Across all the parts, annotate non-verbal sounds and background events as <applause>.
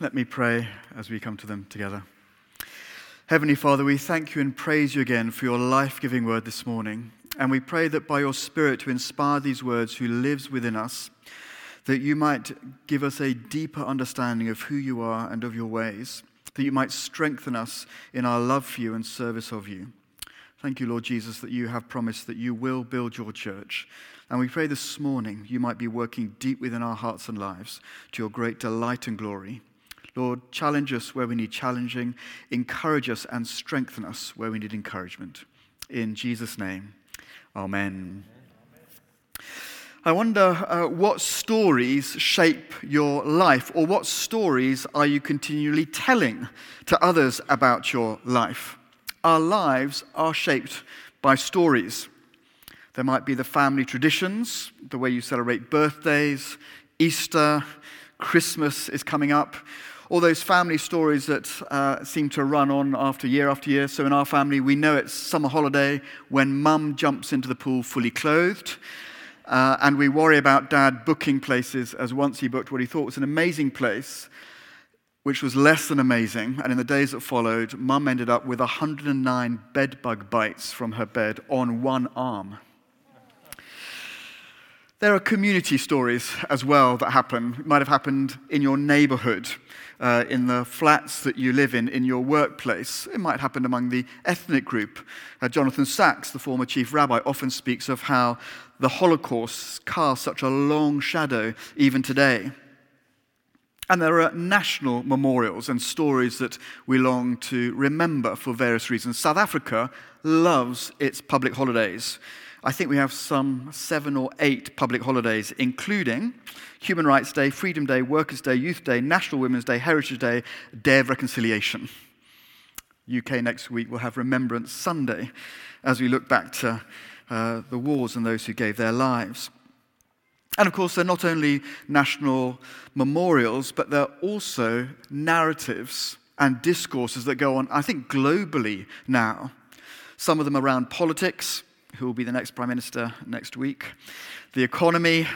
Let me pray as we come to them together. Heavenly Father, we thank you and praise you again for your life giving word this morning. And we pray that by your Spirit to inspire these words who lives within us, that you might give us a deeper understanding of who you are and of your ways, that you might strengthen us in our love for you and service of you. Thank you, Lord Jesus, that you have promised that you will build your church. And we pray this morning you might be working deep within our hearts and lives to your great delight and glory. Lord, challenge us where we need challenging, encourage us and strengthen us where we need encouragement. In Jesus' name, amen. I wonder uh, what stories shape your life, or what stories are you continually telling to others about your life? Our lives are shaped by stories. There might be the family traditions, the way you celebrate birthdays, Easter, Christmas is coming up all those family stories that uh, seem to run on after year after year. So in our family, we know it's summer holiday when mum jumps into the pool fully clothed. Uh, and we worry about dad booking places as once he booked what he thought was an amazing place, which was less than amazing. And in the days that followed, mum ended up with 109 bedbug bites from her bed on one arm. There are community stories as well that happen. It might have happened in your neighborhood uh, in the flats that you live in, in your workplace. It might happen among the ethnic group. Uh, Jonathan Sacks, the former chief rabbi, often speaks of how the Holocaust cast such a long shadow even today. And there are national memorials and stories that we long to remember for various reasons. South Africa loves its public holidays. I think we have some seven or eight public holidays, including Human Rights Day, Freedom Day, Workers' Day, Youth Day, National Women's Day, Heritage Day, Day of Reconciliation. UK next week will have Remembrance Sunday as we look back to uh, the wars and those who gave their lives. And of course, they're not only national memorials, but they're also narratives and discourses that go on, I think, globally now. Some of them around politics, who will be the next Prime Minister next week, the economy,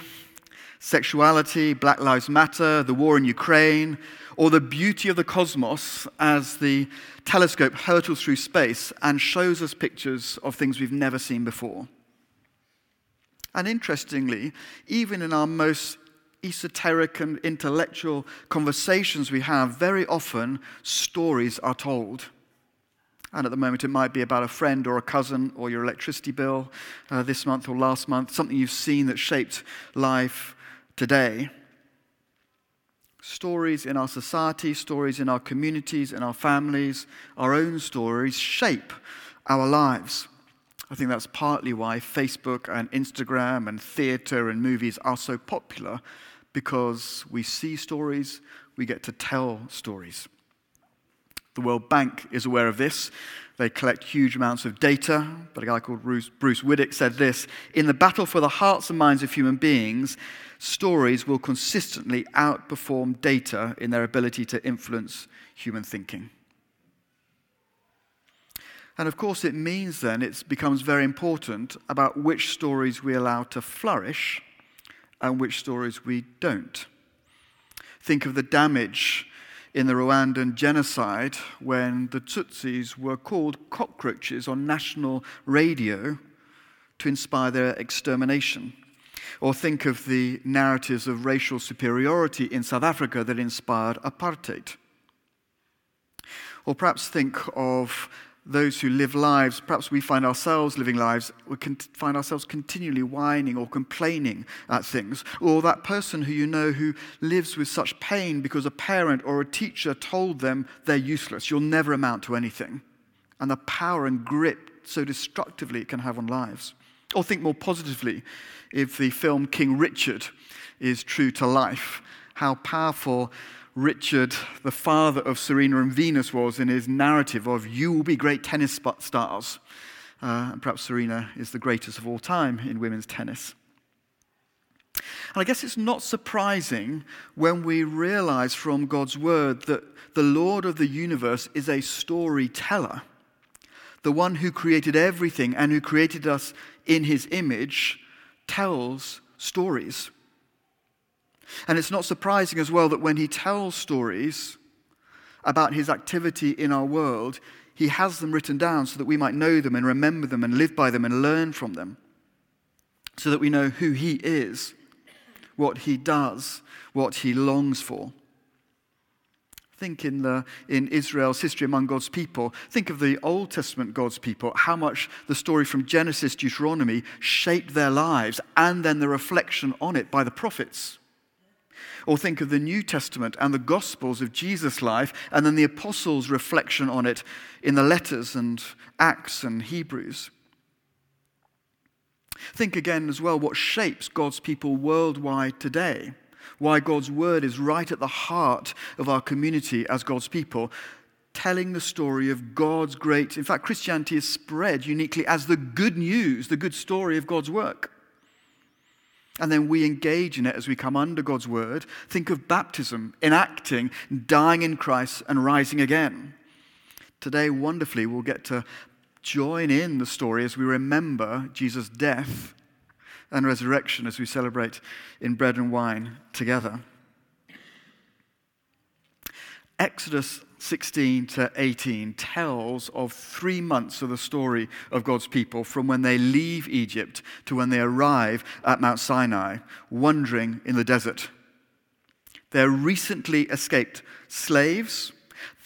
sexuality, Black Lives Matter, the war in Ukraine, or the beauty of the cosmos as the telescope hurtles through space and shows us pictures of things we've never seen before. And interestingly, even in our most esoteric and intellectual conversations we have, very often stories are told. And at the moment, it might be about a friend or a cousin or your electricity bill uh, this month or last month, something you've seen that shaped life today. Stories in our society, stories in our communities, in our families, our own stories shape our lives. I think that's partly why Facebook and Instagram and theatre and movies are so popular because we see stories, we get to tell stories. The World Bank is aware of this. They collect huge amounts of data, but a guy called Bruce, Widdick said this In the battle for the hearts and minds of human beings, stories will consistently outperform data in their ability to influence human thinking. And of course, it means then it becomes very important about which stories we allow to flourish and which stories we don't. Think of the damage in the Rwandan genocide when the Tutsis were called cockroaches on national radio to inspire their extermination. Or think of the narratives of racial superiority in South Africa that inspired apartheid. Or perhaps think of those who live lives, perhaps we find ourselves living lives, we can find ourselves continually whining or complaining at things. Or that person who you know who lives with such pain because a parent or a teacher told them they're useless, you'll never amount to anything. And the power and grip so destructively it can have on lives. Or think more positively if the film King Richard is true to life, how powerful Richard, the father of Serena and Venus, was in his narrative of you will be great tennis stars. Uh, and perhaps Serena is the greatest of all time in women's tennis. And I guess it's not surprising when we realize from God's word that the Lord of the universe is a storyteller. The one who created everything and who created us in his image tells stories. And it's not surprising as well that when he tells stories about his activity in our world, he has them written down so that we might know them and remember them and live by them and learn from them, so that we know who he is, what he does, what he longs for. Think in, the, in Israel's history among God's people. Think of the Old Testament God's people, how much the story from Genesis, to Deuteronomy shaped their lives, and then the reflection on it by the prophets. Or think of the New Testament and the Gospels of Jesus' life, and then the apostles' reflection on it in the letters and Acts and Hebrews. Think again as well what shapes God's people worldwide today, why God's word is right at the heart of our community as God's people, telling the story of God's great. In fact, Christianity is spread uniquely as the good news, the good story of God's work. And then we engage in it as we come under God's word. Think of baptism, enacting, dying in Christ, and rising again. Today, wonderfully, we'll get to join in the story as we remember Jesus' death and resurrection as we celebrate in bread and wine together. Exodus 16 to 18 tells of three months of the story of God's people from when they leave Egypt to when they arrive at Mount Sinai, wandering in the desert. They're recently escaped slaves.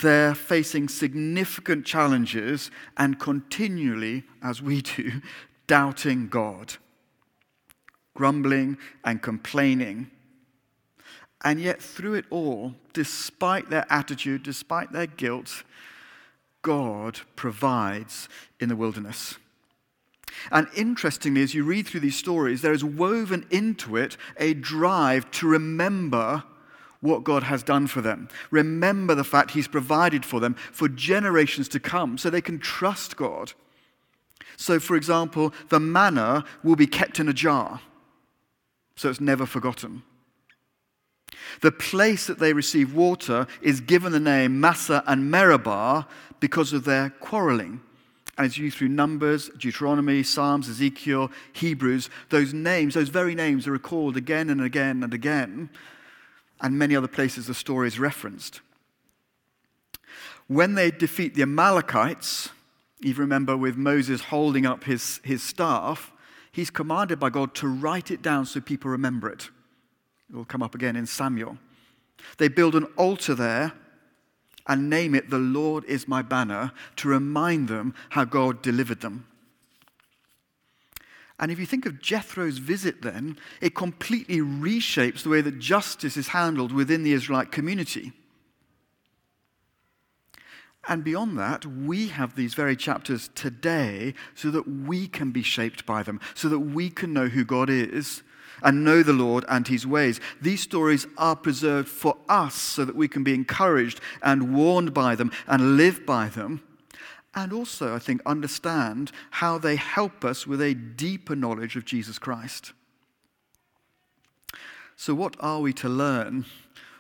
They're facing significant challenges and continually, as we do, <laughs> doubting God, grumbling and complaining and yet, through it all, despite their attitude, despite their guilt, God provides in the wilderness. And interestingly, as you read through these stories, there is woven into it a drive to remember what God has done for them. Remember the fact He's provided for them for generations to come so they can trust God. So, for example, the manna will be kept in a jar so it's never forgotten. The place that they receive water is given the name Massah and Meribah because of their quarreling. As you through Numbers, Deuteronomy, Psalms, Ezekiel, Hebrews, those names, those very names are recalled again and again and again. And many other places the story is referenced. When they defeat the Amalekites, you remember with Moses holding up his, his staff, he's commanded by God to write it down so people remember it. It will come up again in Samuel. They build an altar there and name it, The Lord is my banner, to remind them how God delivered them. And if you think of Jethro's visit, then, it completely reshapes the way that justice is handled within the Israelite community. And beyond that, we have these very chapters today so that we can be shaped by them, so that we can know who God is and know the Lord and his ways. These stories are preserved for us so that we can be encouraged and warned by them and live by them. And also, I think, understand how they help us with a deeper knowledge of Jesus Christ. So, what are we to learn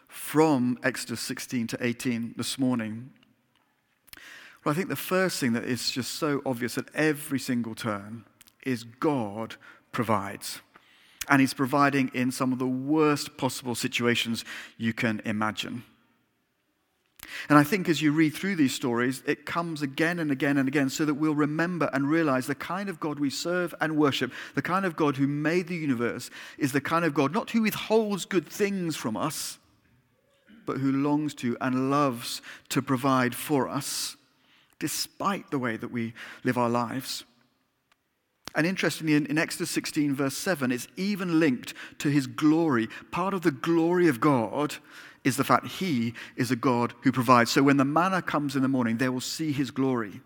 from Exodus 16 to 18 this morning? Well, I think the first thing that is just so obvious at every single turn is God provides and He's providing in some of the worst possible situations you can imagine. And I think as you read through these stories, it comes again and again and again so that we'll remember and realize the kind of God we serve and worship, the kind of God who made the universe, is the kind of God not who withholds good things from us, but who longs to and loves to provide for us, despite the way that we live our lives. And interestingly, in, in, Exodus 16, verse 7, it's even linked to his glory. Part of the glory of God is the fact he is a God who provides. So when the manna comes in the morning, they will see his glory.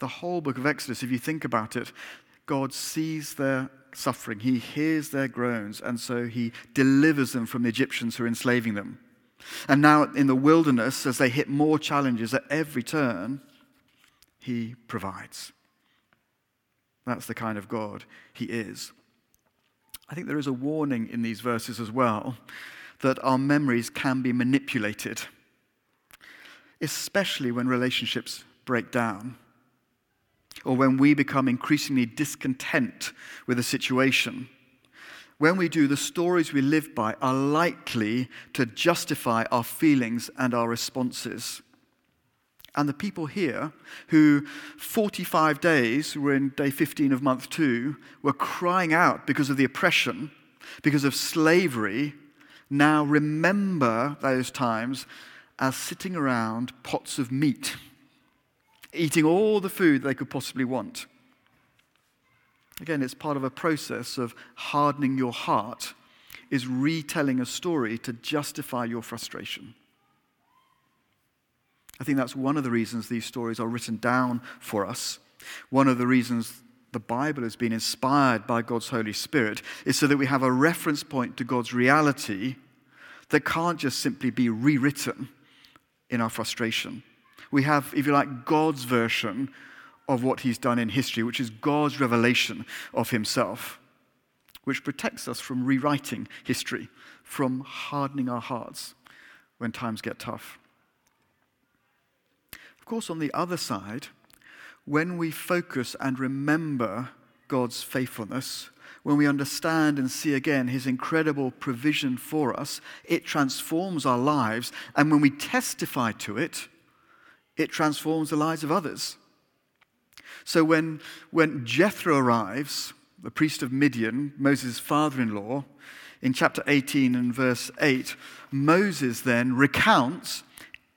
The whole book of Exodus, if you think about it, God sees their suffering, he hears their groans, and so he delivers them from the Egyptians who are enslaving them. And now in the wilderness, as they hit more challenges at every turn, he provides. That's the kind of God He is. I think there is a warning in these verses as well that our memories can be manipulated, especially when relationships break down. or when we become increasingly discontent with a situation. When we do, the stories we live by are likely to justify our feelings and our responses. And the people here who 45 days, we're in day 15 of month two, were crying out because of the oppression, because of slavery, now remember those times as sitting around pots of meat, eating all the food they could possibly want. Again, it's part of a process of hardening your heart, is retelling a story to justify your frustration. I think that's one of the reasons these stories are written down for us. One of the reasons the Bible has been inspired by God's Holy Spirit is so that we have a reference point to God's reality that can't just simply be rewritten in our frustration. We have, if you like, God's version of what he's done in history, which is God's revelation of himself, which protects us from rewriting history, from hardening our hearts when times get tough. Of course, on the other side, when we focus and remember God's faithfulness, when we understand and see again his incredible provision for us, it transforms our lives. And when we testify to it, it transforms the lives of others. So when, when Jethro arrives, the priest of Midian, Moses' father in law, in chapter 18 and verse 8, Moses then recounts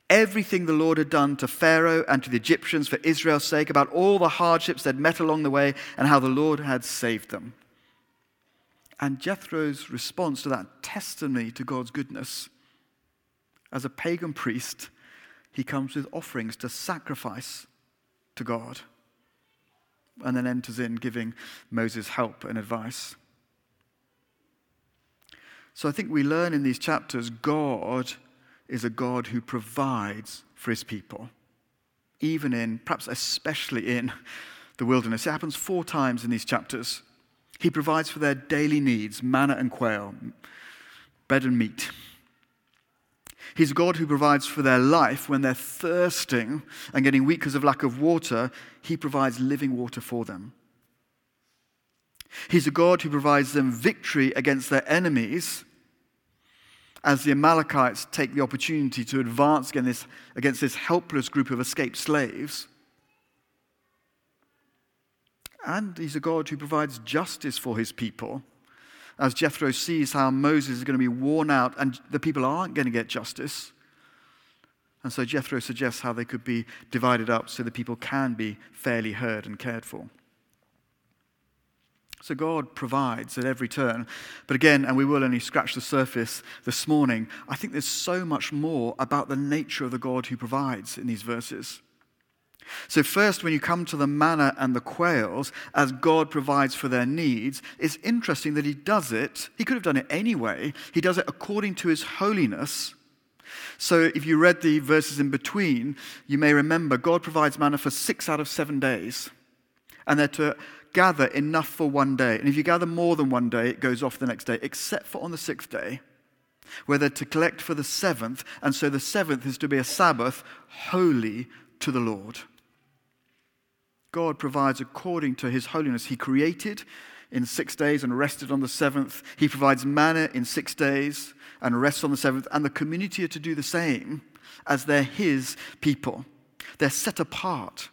everything the Lord had done to Pharaoh and to the Egyptians for Israel's sake, about all the hardships they'd met along the way, and how the Lord had saved them. And Jethro's response to that testimony to God's goodness, as a pagan priest, he comes with offerings to sacrifice to God and then enters in giving Moses help and advice. So I think we learn in these chapters God is a God who provides for his people, even in, perhaps especially in, the wilderness. It happens four times in these chapters. He provides for their daily needs manna and quail, bread and meat. He's a God who provides for their life when they're thirsting and getting weak because of lack of water. He provides living water for them. He's a God who provides them victory against their enemies as the Amalekites take the opportunity to advance against this, against this helpless group of escaped slaves. And he's a God who provides justice for his people as Jethro sees how Moses is going to be worn out and the people aren't going to get justice. And so Jethro suggests how they could be divided up so the people can be fairly heard and cared for. So God provides at every turn. But again, and we will only scratch the surface this morning, I think there's so much more about the nature of the God who provides in these verses. So, first, when you come to the manna and the quails, as God provides for their needs, it's interesting that He does it. He could have done it anyway. He does it according to His holiness. So, if you read the verses in between, you may remember God provides manna for six out of seven days. And they're to gather enough for one day. And if you gather more than one day, it goes off the next day, except for on the sixth day, where they're to collect for the seventh. And so the seventh is to be a Sabbath holy to the Lord. God provides according to his holiness. He created in six days and rested on the seventh. He provides manna in six days and rests on the seventh. And the community are to do the same as they're his people. They're set apart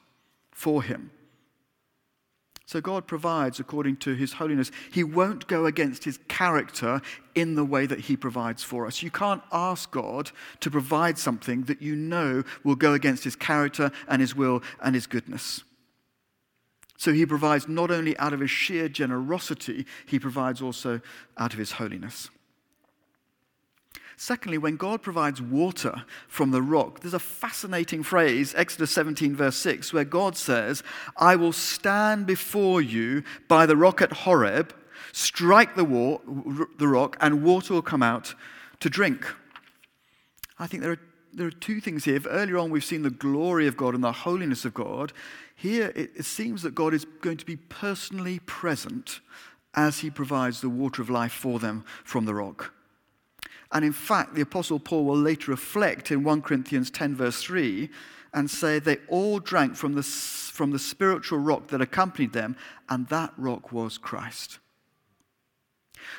for him. So God provides according to his holiness. He won't go against his character in the way that he provides for us. You can't ask God to provide something that you know will go against his character and his will and his goodness. So he provides not only out of his sheer generosity, he provides also out of his holiness. Secondly, when God provides water from the rock, there's a fascinating phrase, Exodus 17, verse 6, where God says, I will stand before you by the rock at Horeb, strike the, war, the rock, and water will come out to drink. I think there are, there are two things here. If earlier on we've seen the glory of God and the holiness of God, here it, it seems that God is going to be personally present as he provides the water of life for them from the rock. And in fact, the Apostle Paul will later reflect in 1 Corinthians 10, verse 3, and say they all drank from the, from the spiritual rock that accompanied them, and that rock was Christ.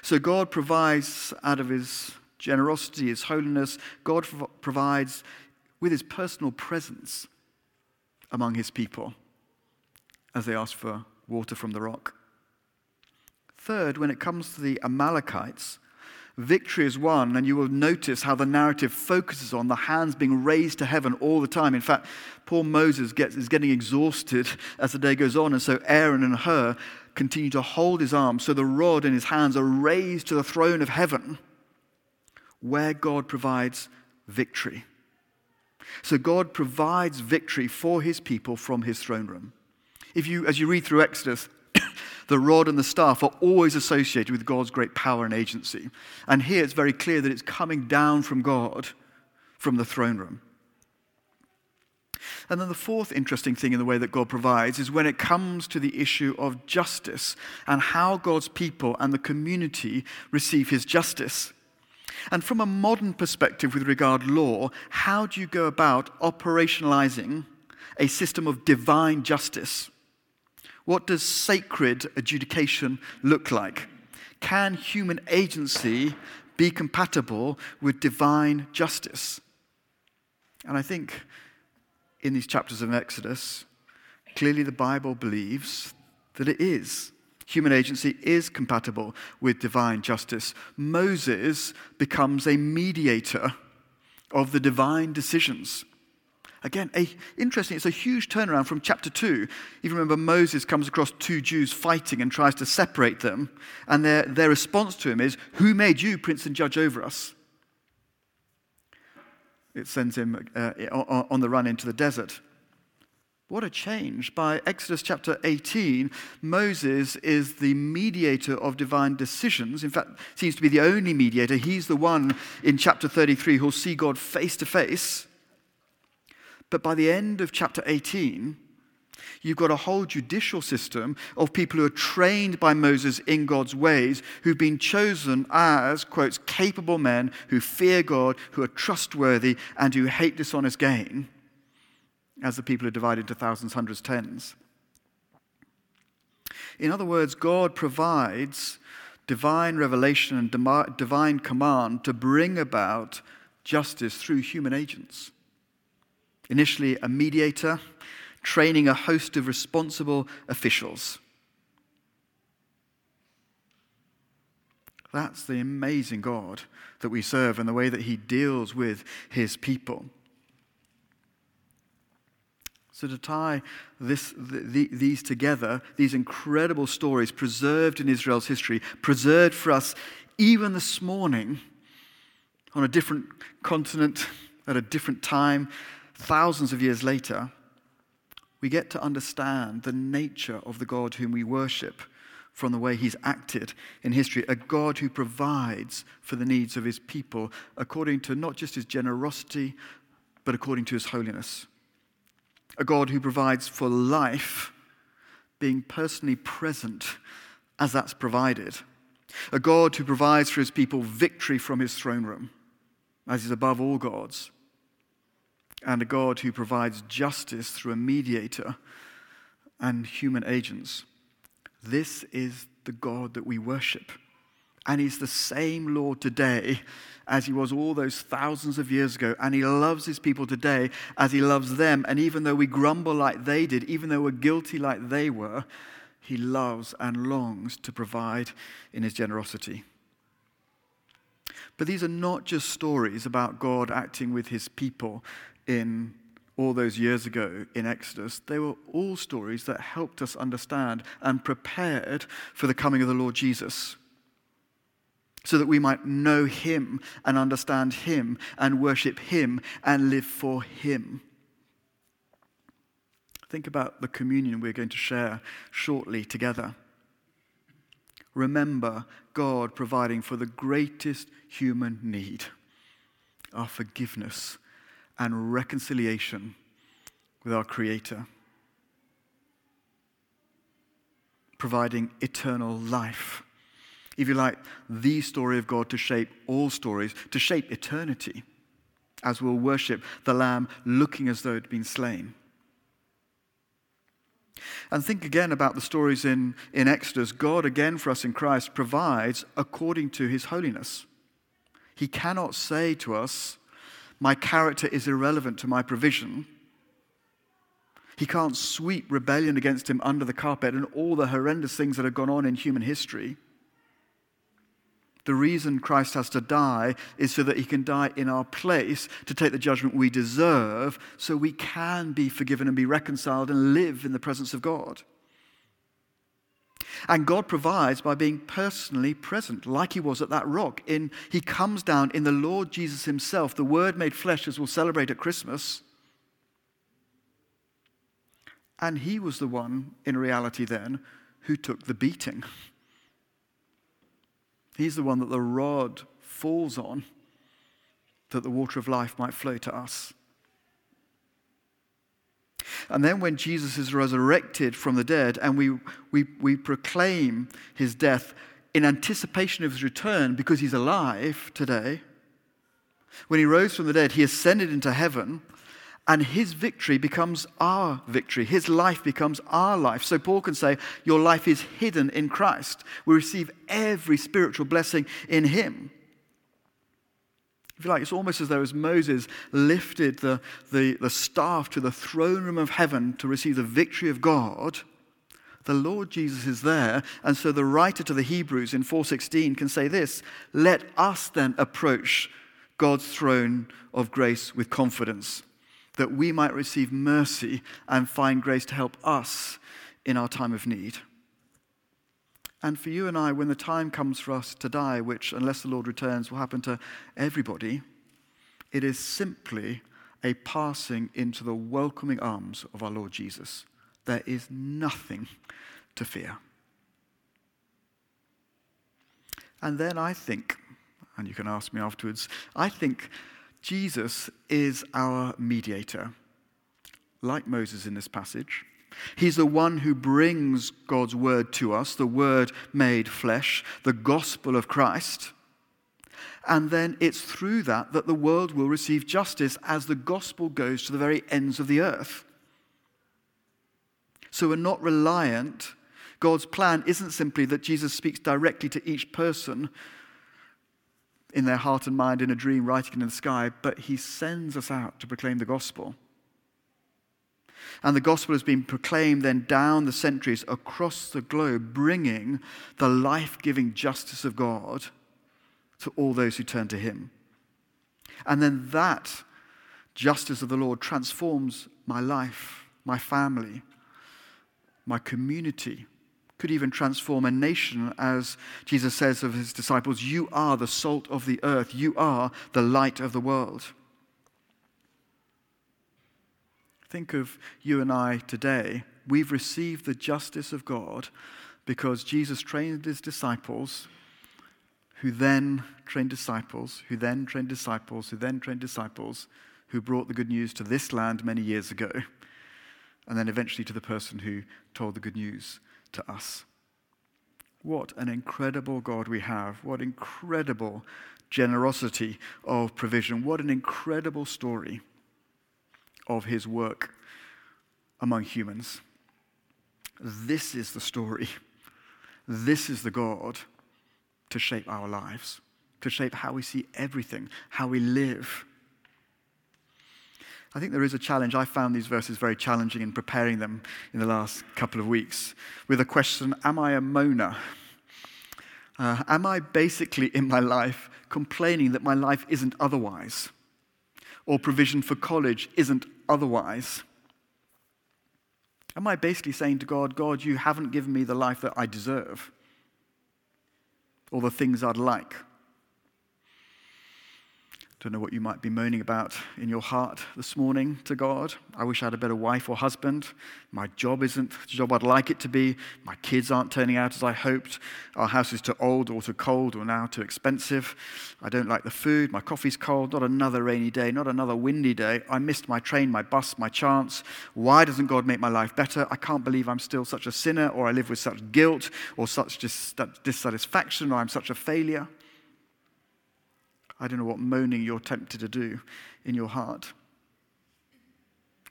So God provides out of his generosity, his holiness, God provides with his personal presence among his people as they ask for water from the rock. Third, when it comes to the Amalekites, victory is won, and you will notice how the narrative focuses on the hands being raised to heaven all the time. In fact, poor Moses gets, is getting exhausted <laughs> as the day goes on, and so Aaron and Hur continue to hold his arms, so the rod in his hands are raised to the throne of heaven, where God provides victory. So God provides victory for his people from his throne room. If you, as you read through Exodus, the rod and the staff are always associated with God's great power and agency. And here it's very clear that it's coming down from God from the throne room. And then the fourth interesting thing in the way that God provides is when it comes to the issue of justice and how God's people and the community receive his justice. And from a modern perspective with regard to law, how do you go about operationalizing a system of divine justice? What does sacred adjudication look like? Can human agency be compatible with divine justice? And I think in these chapters of Exodus, clearly the Bible believes that it is. Human agency is compatible with divine justice. Moses becomes a mediator of the divine decisions. Again, a, interesting, it's a huge turnaround from chapter 2. If You remember Moses comes across two Jews fighting and tries to separate them, and their, their response to him is, Who made you prince and judge over us? It sends him uh, on the run into the desert. What a change. By Exodus chapter 18, Moses is the mediator of divine decisions. In fact, seems to be the only mediator. He's the one in chapter 33 who'll see God face to face. But by the end of chapter 18, you've got a whole judicial system of people who are trained by Moses in God's ways, who've been chosen as, quotes, capable men who fear God, who are trustworthy, and who hate dishonest gain, as the people are divided into thousands, hundreds, tens. In other words, God provides divine revelation and divine command to bring about justice through human agents. Initially, a mediator, training a host of responsible officials. That's the amazing God that we serve and the way that He deals with His people. So, to tie this, the, these together, these incredible stories preserved in Israel's history, preserved for us even this morning on a different continent, at a different time, thousands of years later, we get to understand the nature of the God whom we worship from the way he's acted in history, a God who provides for the needs of his people according to not just his generosity, but according to his holiness. A God who provides for life, being personally present as that's provided. A God who provides for his people victory from his throne room, as is above all gods and a God who provides justice through a mediator and human agents. This is the God that we worship. And he's the same Lord today as he was all those thousands of years ago. And he loves his people today as he loves them. And even though we grumble like they did, even though we're guilty like they were, he loves and longs to provide in his generosity. But these are not just stories about God acting with his people in all those years ago in Exodus, they were all stories that helped us understand and prepared for the coming of the Lord Jesus. So that we might know him and understand him and worship him and live for him. Think about the communion we're going to share shortly together. Remember God providing for the greatest human need our forgiveness and reconciliation with our Creator, providing eternal life. If you like, the story of God to shape all stories, to shape eternity, as we'll worship the Lamb looking as though it had been slain. And think again about the stories in, in Exodus. God, again, for us in Christ, provides according to his holiness. He cannot say to us, My character is irrelevant to my provision. He can't sweep rebellion against him under the carpet and all the horrendous things that have gone on in human history. The reason Christ has to die is so that he can die in our place to take the judgment we deserve, so we can be forgiven and be reconciled and live in the presence of God. And God provides by being personally present, like he was at that rock. In, he comes down in the Lord Jesus himself, the Word made flesh, as we'll celebrate at Christmas. And he was the one, in reality, then, who took the beating. He's the one that the rod falls on, that the water of life might flow to us. And then when Jesus is resurrected from the dead and we, we, we proclaim his death in anticipation of his return because he's alive today, when he rose from the dead, he ascended into heaven and his victory becomes our victory. His life becomes our life. So Paul can say, Your life is hidden in Christ. We receive every spiritual blessing in him. If you like, it's almost as though as Moses lifted the, the, the staff to the throne room of heaven to receive the victory of God, the Lord Jesus is there. And so the writer to the Hebrews in 416 can say this Let us then approach God's throne of grace with confidence that we might receive mercy and find grace to help us in our time of need. And for you and I, when the time comes for us to die, which, unless the Lord returns, will happen to everybody, it is simply a passing into the welcoming arms of our Lord Jesus. There is nothing to fear. And then I think, and you can ask me afterwards, I think Jesus is our mediator, like Moses in this passage. He's the one who brings God's word to us, the word made flesh, the gospel of Christ. And then it's through that that the world will receive justice as the gospel goes to the very ends of the earth. So we're not reliant. God's plan isn't simply that Jesus speaks directly to each person in their heart and mind in a dream writing in the sky, but he sends us out to proclaim the gospel. And the gospel has been proclaimed then down the centuries across the globe, bringing the life giving justice of God to all those who turn to him. And then that justice of the Lord transforms my life, my family, my community, could even transform a nation, as Jesus says of his disciples, You are the salt of the earth, you are the light of the world. Think of you and I today. We've received the justice of God because Jesus trained his disciples, who then trained disciples, who then trained disciples, who then trained disciples, who brought the good news to this land many years ago, and then eventually to the person who told the good news to us. What an incredible God we have. What incredible generosity of provision. What an incredible story of his work among humans. This is the story. This is the God to shape our lives, to shape how we see everything, how we live. I think there is a challenge. I found these verses very challenging in preparing them in the last couple of weeks with a question Am I a moaner? Uh, am I basically in my life complaining that my life isn't otherwise? Or provision for college isn't otherwise? Am I basically saying to God, God, you haven't given me the life that I deserve or the things I'd like? Don't know what you might be moaning about in your heart this morning to God. I wish I had a better wife or husband. My job isn't the job I'd like it to be. My kids aren't turning out as I hoped. Our house is too old or too cold or now too expensive. I don't like the food. My coffee's cold. Not another rainy day. Not another windy day. I missed my train, my bus, my chance. Why doesn't God make my life better? I can't believe I'm still such a sinner or I live with such guilt or such dissatisfaction or I'm such a failure. I don't know what moaning you're tempted to do in your heart.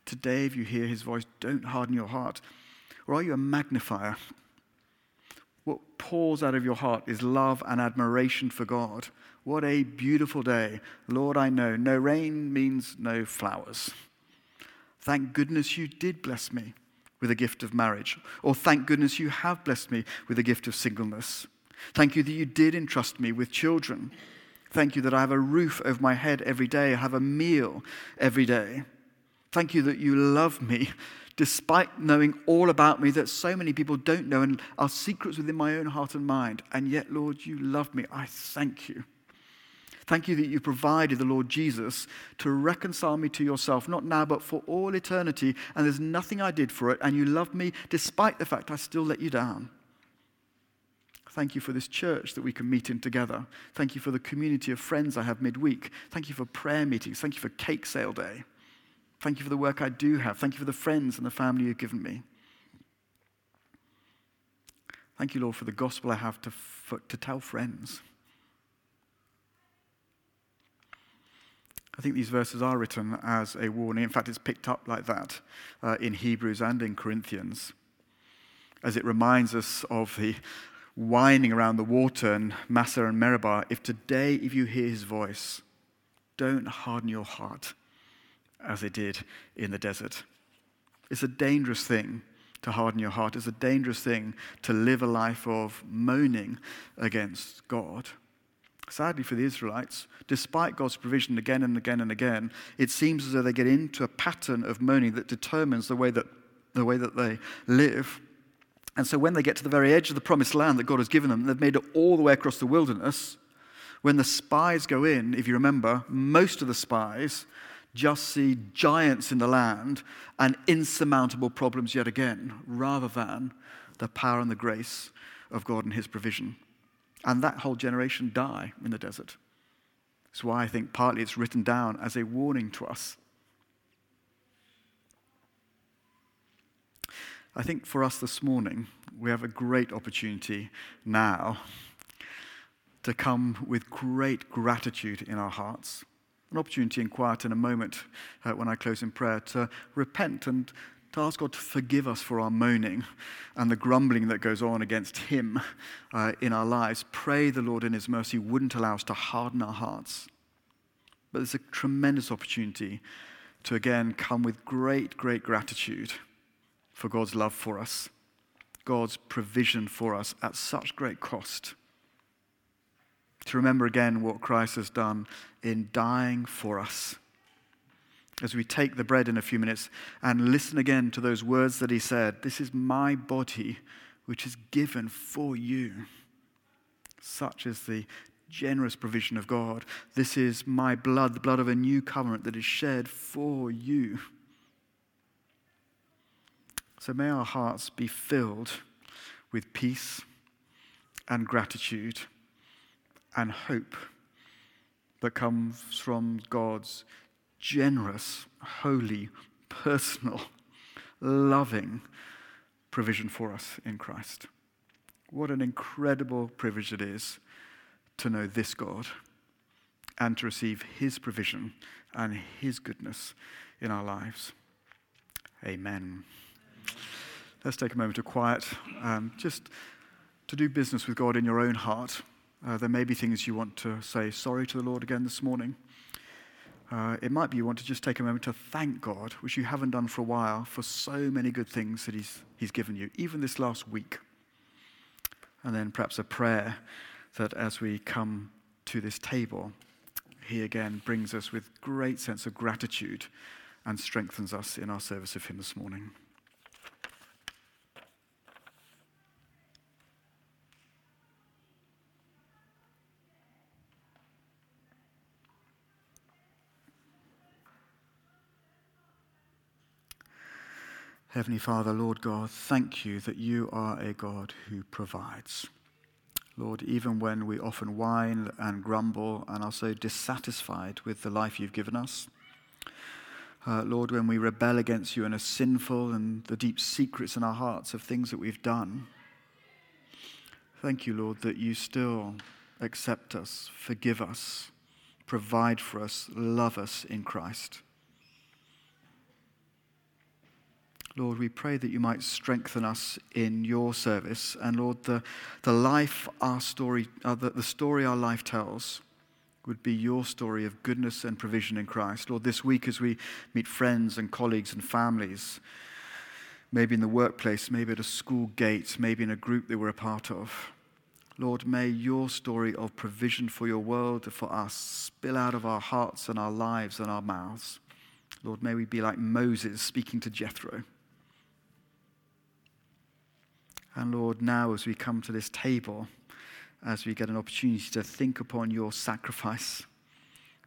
Today, if you hear his voice, don't harden your heart. Or are you a magnifier? What pours out of your heart is love and admiration for God. What a beautiful day. Lord, I know no rain means no flowers. Thank goodness you did bless me with a gift of marriage. Or thank goodness you have blessed me with a gift of singleness. Thank you that you did entrust me with children. Thank you that I have a roof over my head every day, I have a meal every day. Thank you that you love me despite knowing all about me that so many people don't know and are secrets within my own heart and mind. And yet, Lord, you love me. I thank you. Thank you that you provided the Lord Jesus to reconcile me to yourself, not now, but for all eternity. And there's nothing I did for it. And you love me despite the fact I still let you down. Thank you for this church that we can meet in together. Thank you for the community of friends I have midweek. Thank you for prayer meetings. Thank you for cake sale day. Thank you for the work I do have. Thank you for the friends and the family you've given me. Thank you, Lord, for the gospel I have to, to tell friends. I think these verses are written as a warning. In fact, it's picked up like that uh, in Hebrews and in Corinthians, as it reminds us of the whining around the water in Massah and Meribah. If today, if you hear his voice, don't harden your heart as they did in the desert. It's a dangerous thing to harden your heart. It's a dangerous thing to live a life of moaning against God. Sadly for the Israelites, despite God's provision again and again and again, it seems as though they get into a pattern of moaning that determines the way that, the way that they live. And so when they get to the very edge of the promised land that God has given them, they've made it all the way across the wilderness. When the spies go in, if you remember, most of the spies just see giants in the land and insurmountable problems yet again, rather than the power and the grace of God and His provision. And that whole generation die in the desert. That's why I think partly it's written down as a warning to us. I think for us this morning, we have a great opportunity now to come with great gratitude in our hearts an opportunity in quiet in a moment uh, when I close in prayer to repent and to ask God to forgive us for our moaning and the grumbling that goes on against Him uh, in our lives. Pray the Lord in His mercy wouldn't allow us to harden our hearts. But there's a tremendous opportunity to again come with great, great gratitude for God's love for us, God's provision for us at such great cost to remember again what Christ has done in dying for us. As we take the bread in a few minutes and listen again to those words that he said, This is my body, which is given for you. Such is the generous provision of God. This is my blood, the blood of a new covenant that is shed for you. So may our hearts be filled with peace and gratitude and hope that comes from God's generous, holy, personal, loving provision for us in Christ. What an incredible privilege it is to know this God and to receive His provision and His goodness in our lives. Amen. Let's take a moment of quiet, um, just to do business with God in your own heart. Uh, there may be things you want to say sorry to the Lord again this morning. Uh, it might be you want to just take a moment to thank God, which you haven't done for a while, for so many good things that He's, he's given you, even this last week. And then perhaps a prayer that as we come to this table, He again brings us with great sense of gratitude and strengthens us in our service of Him this morning. Heavenly Father, Lord God, thank you that you are a God who provides. Lord, even when we often whine and grumble and are so dissatisfied with the life you've given us, uh, Lord, when we rebel against you and are sinful and the deep secrets in our hearts of things that we've done, thank you, Lord, that you still accept us, forgive us, provide for us, love us in Christ. Lord, we pray that you might strengthen us in your service. And Lord, the, the life our story, uh, the, the story our life tells would be your story of goodness and provision in Christ. Lord, this week as we meet friends and colleagues and families, maybe in the workplace, maybe at a school gate, maybe in a group that we're a part of, Lord, may your story of provision for your world, for us, spill out of our hearts and our lives and our mouths. Lord, may we be like Moses speaking to Jethro. And Lord, now as we come to this table, as we get an opportunity to think upon your sacrifice,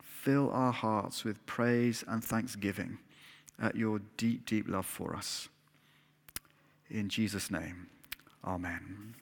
fill our hearts with praise and thanksgiving at your deep, deep love for us. In Jesus' name, amen.